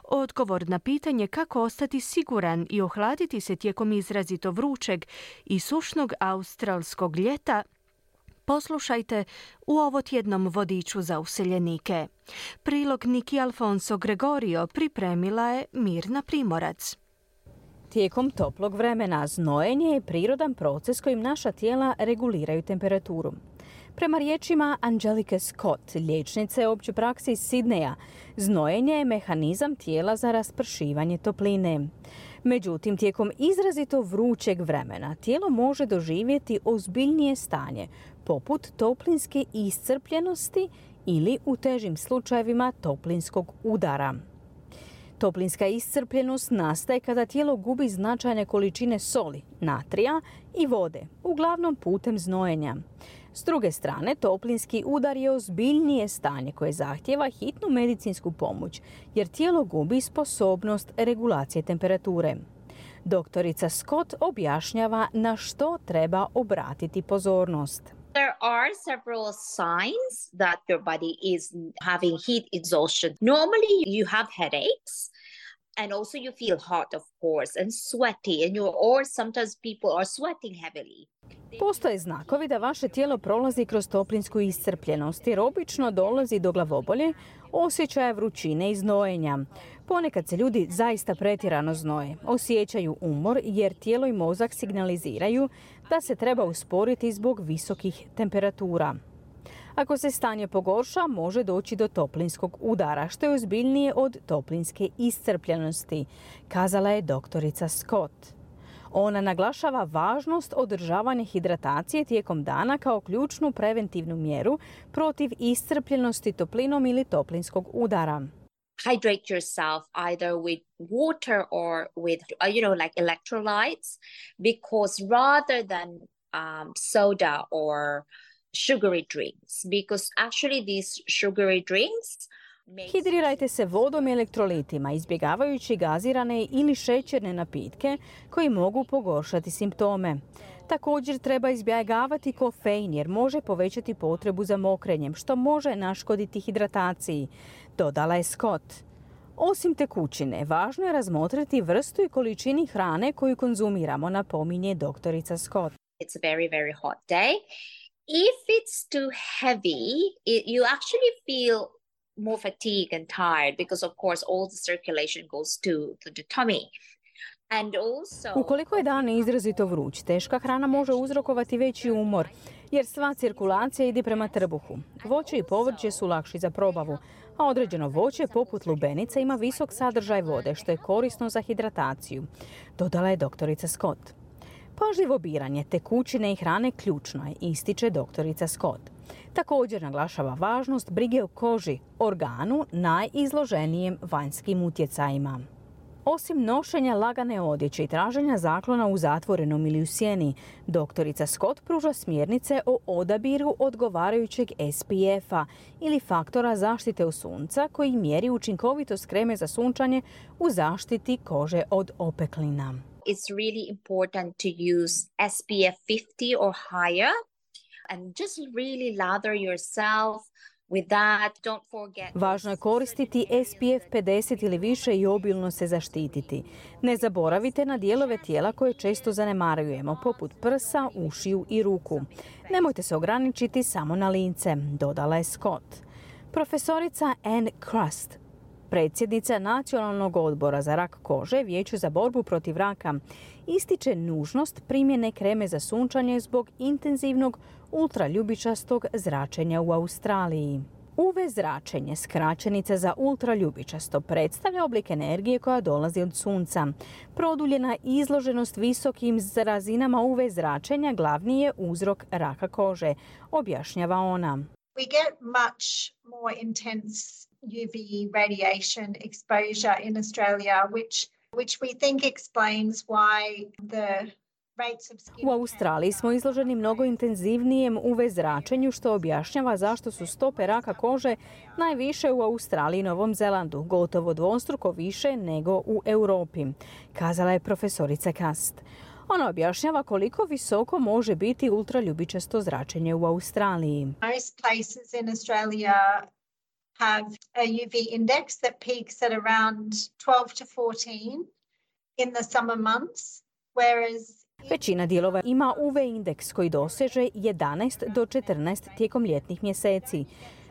Odgovor na pitanje kako ostati siguran i ohladiti se tijekom izrazito vrućeg i sušnog australskog ljeta poslušajte u ovotjednom vodiču za useljenike. Prilog Niki Alfonso Gregorio pripremila je Mirna Primorac. Tijekom toplog vremena znojenje je prirodan proces kojim naša tijela reguliraju temperaturu. Prema riječima Angelike Scott, liječnice opće praksi iz Sidneja, znojenje je mehanizam tijela za raspršivanje topline. Međutim, tijekom izrazito vrućeg vremena tijelo može doživjeti ozbiljnije stanje, poput toplinske iscrpljenosti ili u težim slučajevima toplinskog udara. Toplinska iscrpljenost nastaje kada tijelo gubi značajne količine soli, natrija i vode, uglavnom putem znojenja. S druge strane, toplinski udar je ozbiljnije stanje koje zahtjeva hitnu medicinsku pomoć, jer tijelo gubi sposobnost regulacije temperature. Doktorica Scott objašnjava na što treba obratiti pozornost. There are several signs that your body is having heat exhaustion. Normally, you have headaches. and also you feel hot of course and sweaty and you or sometimes people are sweating heavily Postoje znakovi da vaše tijelo prolazi kroz toplinsku iscrpljenost jer obično dolazi do glavobolje, osjećaja vrućine i znojenja. Ponekad se ljudi zaista pretjerano znoje, osjećaju umor jer tijelo i mozak signaliziraju da se treba usporiti zbog visokih temperatura. Ako se stanje pogorša, može doći do toplinskog udara, što je ozbiljnije od toplinske iscrpljenosti, kazala je doktorica Scott. Ona naglašava važnost održavanja hidratacije tijekom dana kao ključnu preventivnu mjeru protiv iscrpljenosti toplinom ili toplinskog udara. Hydrate yourself either with water or with uh, you know like electrolytes because rather than um, soda or sugary drinks because actually these sugary drinks Hidrirajte se vodom i elektrolitima, izbjegavajući gazirane ili šećerne napitke koji mogu pogoršati simptome. Također treba izbjegavati kofein jer može povećati potrebu za mokrenjem, što može naškoditi hidrataciji, dodala je Scott. Osim tekućine, važno je razmotriti vrstu i količini hrane koju konzumiramo, napominje doktorica Scott. It's a very, very hot day. If it's too heavy, it, you actually feel more fatigued and tired because of course all the circulation goes to, to the tummy. Ukoliko je dan izrazito vruć, teška hrana može uzrokovati veći umor, jer sva cirkulacija ide prema trbuhu. Voće i povrće su lakši za probavu, a određeno voće poput lubenica ima visok sadržaj vode, što je korisno za hidrataciju, dodala je doktorica Scott. Pažljivo biranje tekućine i hrane ključno je, ističe doktorica Scott. Također naglašava važnost brige o koži, organu najizloženijem vanjskim utjecajima. Osim nošenja lagane odjeće i traženja zaklona u zatvorenom ili u sjeni, doktorica Scott pruža smjernice o odabiru odgovarajućeg SPF-a ili faktora zaštite od sunca koji mjeri učinkovitost kreme za sunčanje u zaštiti kože od opeklina. it's really important to use SPF 50 or higher and just really lather yourself Važno je koristiti SPF 50 ili više i obilno se zaštititi. Ne zaboravite na dijelove tijela koje često zanemarujemo, poput prsa, ušiju i ruku. Nemojte se ograničiti samo na lince, dodala je Scott. Profesorica Anne Crust Predsjednica Nacionalnog odbora za rak kože, Vijeću za borbu protiv raka, ističe nužnost primjene kreme za sunčanje zbog intenzivnog ultraljubičastog zračenja u Australiji. UV zračenje, skraćenica za ultraljubičasto, predstavlja oblik energije koja dolazi od sunca. Produljena izloženost visokim razinama UV zračenja glavni je uzrok raka kože, objašnjava ona. We get much more intense UV radiation exposure in Australia, which which we think explains why the U Australiji smo izloženi mnogo intenzivnijem UV zračenju što objašnjava zašto su stope raka kože najviše u Australiji i Novom Zelandu, gotovo dvostruko više nego u Europi, kazala je profesorica Kast. Ona objašnjava koliko visoko može biti ultraljubičasto zračenje u Australiji. most places in Australia have a UV index that peaks at around 12 to 14 in the summer months, whereas Većina dijelova ima UV indeks koji doseže 11 do 14 tijekom ljetnih mjeseci,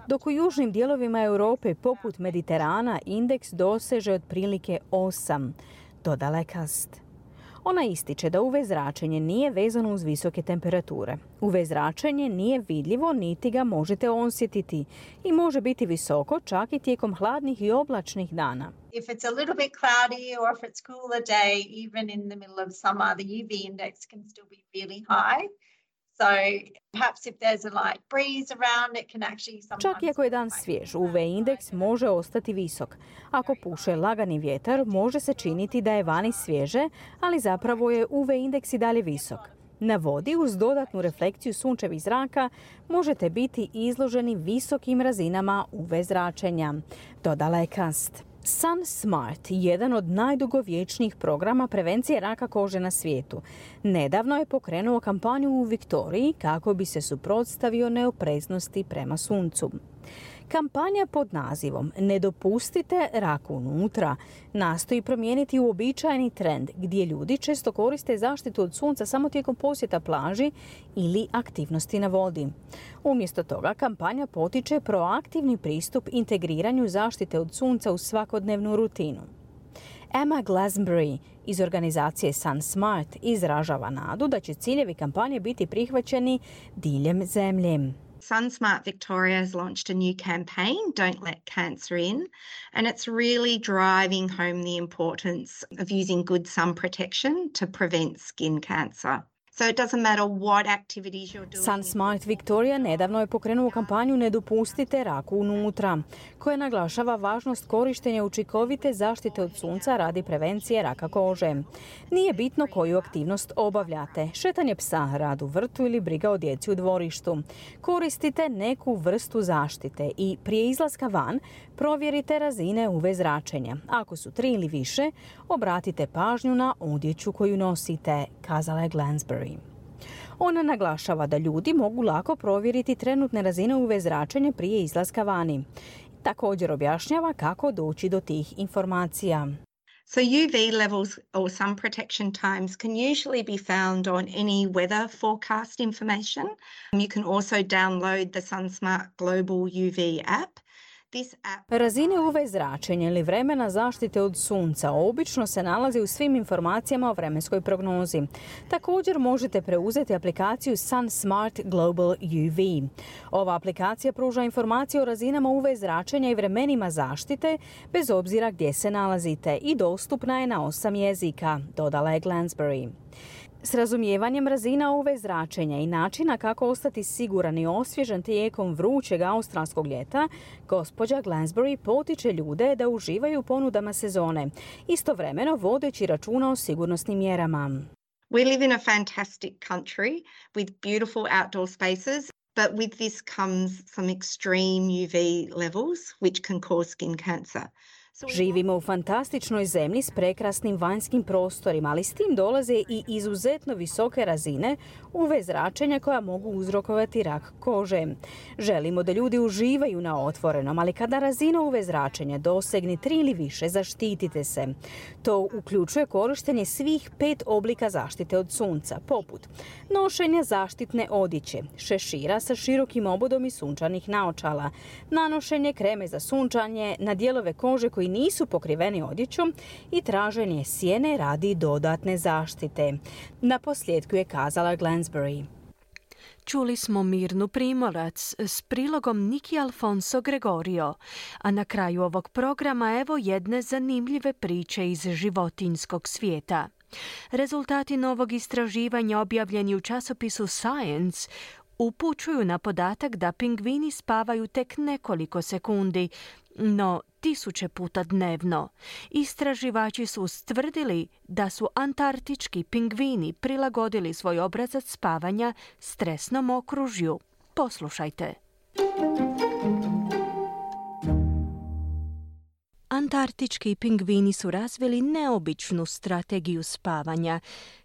dok u južnim dijelovima Europe poput Mediterana indeks doseže otprilike 8, dodala je Kast. Ona ističe da UV zračenje nije vezano uz visoke temperature. UV zračenje nije vidljivo niti ga možete osjetiti i može biti visoko čak i tijekom hladnih i oblačnih dana. if it's a little bit cloudy or if it's cooler day, even in the middle of summer, the UV index can still be really high. So perhaps if there's a light breeze around, it can actually Čak sometimes i ako je dan svjež, UV indeks može ostati visok. Ako puše lagani vjetar, može se činiti da je vani svježe, ali zapravo je UV indeks i dalje visok. Na vodi uz dodatnu reflekciju sunčevih zraka možete biti izloženi visokim razinama UV zračenja, dodala je Kast. Sun Smart, jedan od najdugovječnijih programa prevencije raka kože na svijetu, nedavno je pokrenuo kampanju u Viktoriji kako bi se suprotstavio neopreznosti prema suncu. Kampanja pod nazivom Ne dopustite rak unutra nastoji promijeniti uobičajeni trend gdje ljudi često koriste zaštitu od sunca samo tijekom posjeta plaži ili aktivnosti na vodi. Umjesto toga kampanja potiče proaktivni pristup integriranju zaštite od sunca u svakodnevnu rutinu. Emma Glastonbury iz organizacije Sun Smart izražava nadu da će ciljevi kampanje biti prihvaćeni diljem zemlje. SunSmart Victoria has launched a new campaign, Don't Let Cancer In, and it's really driving home the importance of using good sun protection to prevent skin cancer. So it doesn't matter what activities you're doing. Sun Smart Victoria nedavno je pokrenuo kampanju Ne dopustite raku unutra, koja naglašava važnost korištenja učinkovite zaštite od sunca radi prevencije raka kože. Nije bitno koju aktivnost obavljate, šetanje psa, rad u vrtu ili briga o djeci u dvorištu. Koristite neku vrstu zaštite i prije izlaska van provjerite razine UV zračenja. Ako su tri ili više, obratite pažnju na odjeću koju nosite, kazala je Glansbury. Ona naglašava da ljudi mogu lako provjeriti trenutne razine UV zračenja prije izlaska vani. Također objašnjava kako doći do tih informacija. So UV levels or sun protection times can usually be found on any weather forecast information. You can also download the SunSmart Global UV app. Razine UV zračenja ili vremena zaštite od sunca obično se nalazi u svim informacijama o vremenskoj prognozi. Također možete preuzeti aplikaciju Sun Smart Global UV. Ova aplikacija pruža informacije o razinama UV zračenja i vremenima zaštite bez obzira gdje se nalazite i dostupna je na osam jezika, dodala je Glansbury. S razumijevanjem razina UV zračenja i načina kako ostati siguran i osvježen tijekom vrućeg australskog ljeta, gospođa Glansbury potiče ljude da uživaju ponudama sezone, istovremeno vodeći računa o sigurnosnim mjerama. We live in a fantastic country with beautiful outdoor spaces, but with this comes some extreme UV levels which can cause skin cancer. Živimo u fantastičnoj zemlji s prekrasnim vanjskim prostorima, ali s tim dolaze i izuzetno visoke razine UV zračenja koja mogu uzrokovati rak kože. Želimo da ljudi uživaju na otvorenom, ali kada razina UV zračenja dosegne tri ili više, zaštitite se. To uključuje korištenje svih pet oblika zaštite od sunca, poput nošenja zaštitne odjeće, šešira sa širokim obodom i sunčanih naočala, nanošenje kreme za sunčanje na dijelove kože koji nisu pokriveni odjećom i traženje sjene radi dodatne zaštite. Na posljedku je kazala Glansbury. Čuli smo Mirnu Primorac s prilogom Niki Alfonso Gregorio, a na kraju ovog programa evo jedne zanimljive priče iz životinskog svijeta. Rezultati novog istraživanja objavljeni u časopisu Science upućuju na podatak da pingvini spavaju tek nekoliko sekundi, no tisuće puta dnevno. Istraživači su ustvrdili da su antarktički pingvini prilagodili svoj obrazac spavanja stresnom okružju. Poslušajte. Antarktički pingvini su razvili neobičnu strategiju spavanja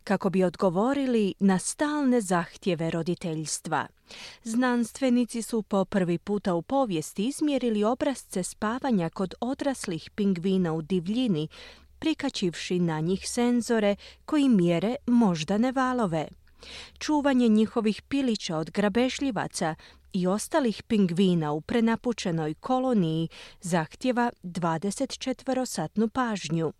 kako bi odgovorili na stalne zahtjeve roditeljstva. Znanstvenici su po prvi puta u povijesti izmjerili obrazce spavanja kod odraslih pingvina u divljini, prikačivši na njih senzore koji mjere moždane valove. Čuvanje njihovih pilića od grabežljivaca i ostalih pingvina u prenapučenoj koloniji zahtjeva 24-satnu pažnju.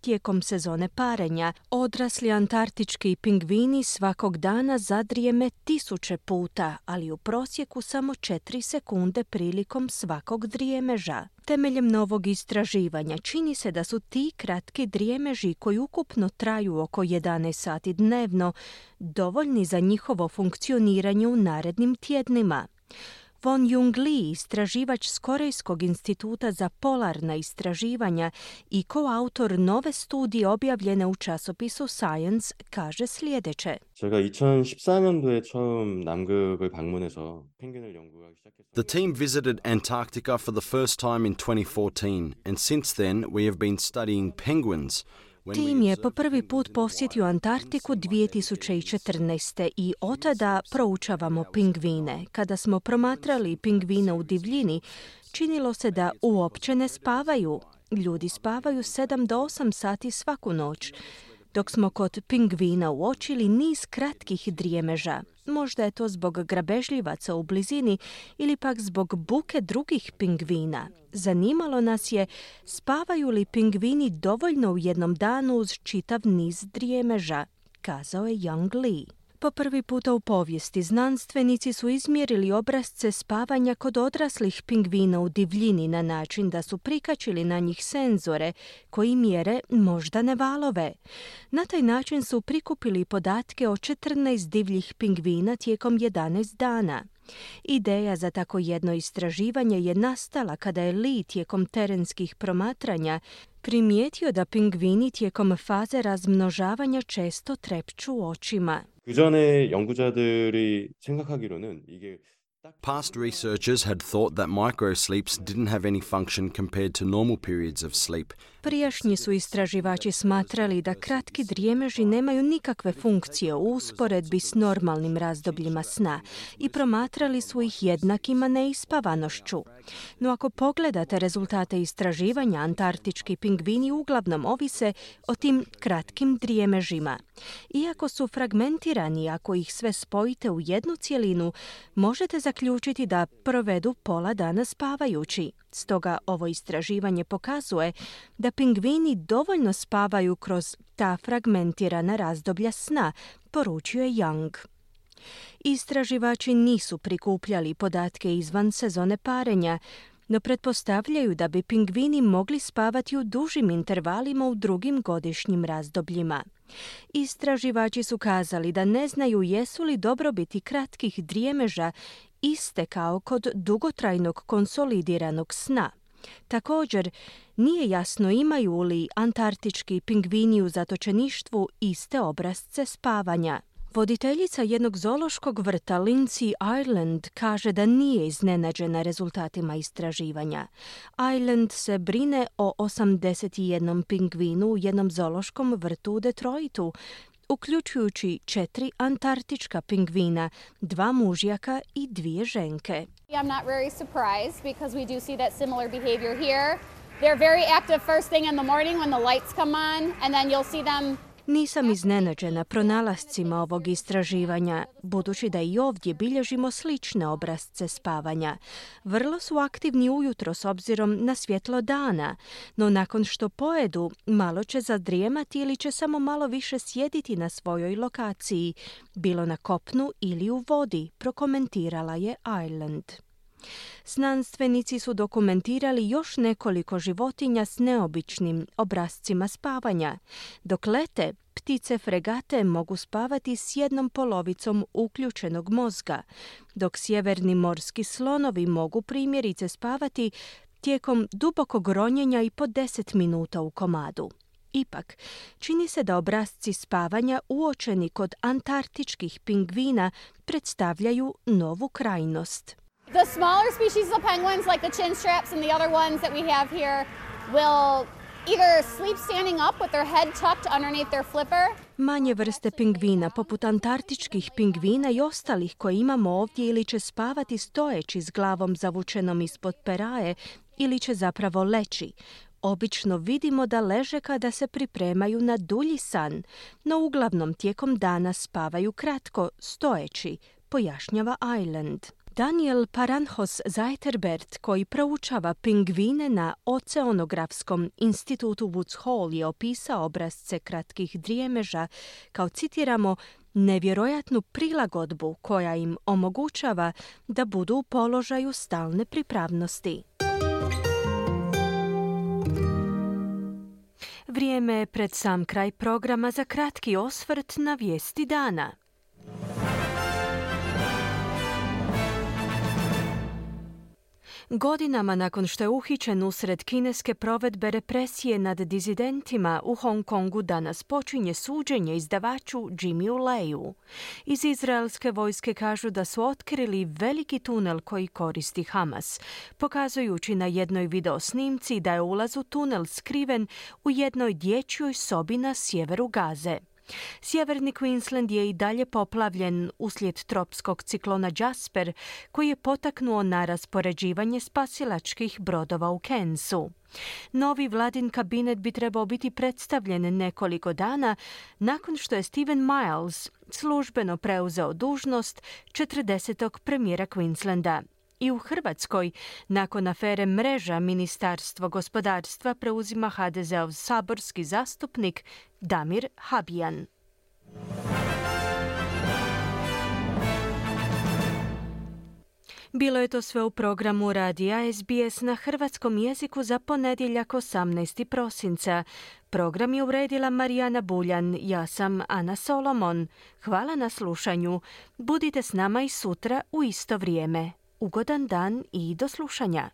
Tijekom sezone parenja, odrasli antarktički pingvini svakog dana zadrijeme tisuće puta, ali u prosjeku samo 4 sekunde prilikom svakog drijemeža. Temeljem novog istraživanja čini se da su ti kratki drijemeži koji ukupno traju oko 11 sati dnevno dovoljni za njihovo funkcioniranje u narednim tjednima. Von Jung Lee, istraživač s Korejskog instituta za polarna istraživanja i koautor nove studije objavljene u časopisu Science, kaže sljedeće. The team visited Antarctica for the first time in 2014 and since then we have been studying penguins – Tim je po prvi put posjetio Antarktiku 2014. i od tada proučavamo pingvine. Kada smo promatrali pingvine u divljini, činilo se da uopće ne spavaju. Ljudi spavaju 7 do 8 sati svaku noć, dok smo kod pingvina uočili niz kratkih drijemeža. Možda je to zbog grabežljivaca u blizini ili pak zbog buke drugih pingvina. Zanimalo nas je spavaju li pingvini dovoljno u jednom danu uz čitav niz drijemeža, kazao je Young Lee. Po prvi puta u povijesti znanstvenici su izmjerili obrazce spavanja kod odraslih pingvina u divljini na način da su prikačili na njih senzore koji mjere moždane valove. Na taj način su prikupili podatke o 14 divljih pingvina tijekom 11 dana. Ideja za tako jedno istraživanje je nastala kada je Lee tijekom terenskih promatranja primijetio da pingvini tijekom faze razmnožavanja često trepću očima. 그 전에 연구자들이 생각하기로는 이게 Past researchers had thought that microsleeps didn't have any function compared to normal periods of sleep. Prijašnji su istraživači smatrali da kratki drijemeži nemaju nikakve funkcije u usporedbi s normalnim razdobljima sna i promatrali su ih jednakima neispavanošću. No ako pogledate rezultate istraživanja, antarktički pingvini uglavnom ovise o tim kratkim drijemežima. Iako su fragmentirani, ako ih sve spojite u jednu cjelinu, možete zaključiti da provedu pola dana spavajući. Stoga ovo istraživanje pokazuje da pingvini dovoljno spavaju kroz ta fragmentirana razdoblja sna, poručuje Young. Istraživači nisu prikupljali podatke izvan sezone parenja, no pretpostavljaju da bi pingvini mogli spavati u dužim intervalima u drugim godišnjim razdobljima. Istraživači su kazali da ne znaju jesu li dobrobiti kratkih drijemeža iste kao kod dugotrajnog konsolidiranog sna. Također, nije jasno imaju li antarktički pingvini u zatočeništvu iste obrazce spavanja. Voditeljica jednog zološkog vrta Lindsay Ireland kaže da nije iznenađena rezultatima istraživanja. Ireland se brine o 81 pingvinu u jednom zološkom vrtu u Detroitu, uključujući četiri antarktička pingvina, dva mužjaka i dvije ženke. I'm not very surprised because we do see that similar behavior here. They're very active first thing in the morning when the lights come on and then you'll see them nisam iznenađena pronalascima ovog istraživanja, budući da i ovdje bilježimo slične obrazce spavanja. Vrlo su aktivni ujutro s obzirom na svjetlo dana, no nakon što pojedu, malo će zadrijemati ili će samo malo više sjediti na svojoj lokaciji, bilo na kopnu ili u vodi, prokomentirala je Island. Znanstvenici su dokumentirali još nekoliko životinja s neobičnim obrazcima spavanja. Dok lete, ptice fregate mogu spavati s jednom polovicom uključenog mozga, dok sjeverni morski slonovi mogu primjerice spavati tijekom dubokog ronjenja i po 10 minuta u komadu. Ipak, čini se da obrazci spavanja uočeni kod antarktičkih pingvina predstavljaju novu krajnost. The smaller species of penguins, like the chin straps and the other ones that we have here, will either sleep standing up with their head tucked underneath their flipper. Manje vrste pingvina, poput antarktičkih pingvina i ostalih koje imamo ovdje ili će spavati stojeći s glavom zavučenom ispod peraje ili će zapravo leći. Obično vidimo da leže kada se pripremaju na dulji san, no uglavnom tijekom dana spavaju kratko, stojeći, pojašnjava Island. Daniel Paranhos Zajterbert, koji proučava pingvine na Oceanografskom institutu Woods Hole, je opisao obrazce kratkih drijemeža kao, citiramo, nevjerojatnu prilagodbu koja im omogućava da budu u položaju stalne pripravnosti. Vrijeme je pred sam kraj programa za kratki osvrt na vijesti dana. Godinama nakon što je uhićen usred kineske provedbe represije nad dizidentima u Hong Kongu danas počinje suđenje izdavaču Jimmy Leju. Iz izraelske vojske kažu da su otkrili veliki tunel koji koristi Hamas, pokazujući na jednoj video snimci da je ulaz u tunel skriven u jednoj dječjoj sobi na sjeveru Gaze. Sjeverni Queensland je i dalje poplavljen uslijed tropskog ciklona Jasper, koji je potaknuo na raspoređivanje spasilačkih brodova u Kensu. Novi vladin kabinet bi trebao biti predstavljen nekoliko dana nakon što je Steven Miles službeno preuzeo dužnost 40. premijera Queenslanda. I u Hrvatskoj, nakon afere mreža, Ministarstvo gospodarstva preuzima HDZ-ov saborski zastupnik Damir Habijan. Bilo je to sve u programu Radija SBS na hrvatskom jeziku za ponedjeljak 18. prosinca. Program je uredila Marijana Buljan, ja sam Ana Solomon. Hvala na slušanju. Budite s nama i sutra u isto vrijeme. Ugodan dan i do slušanja.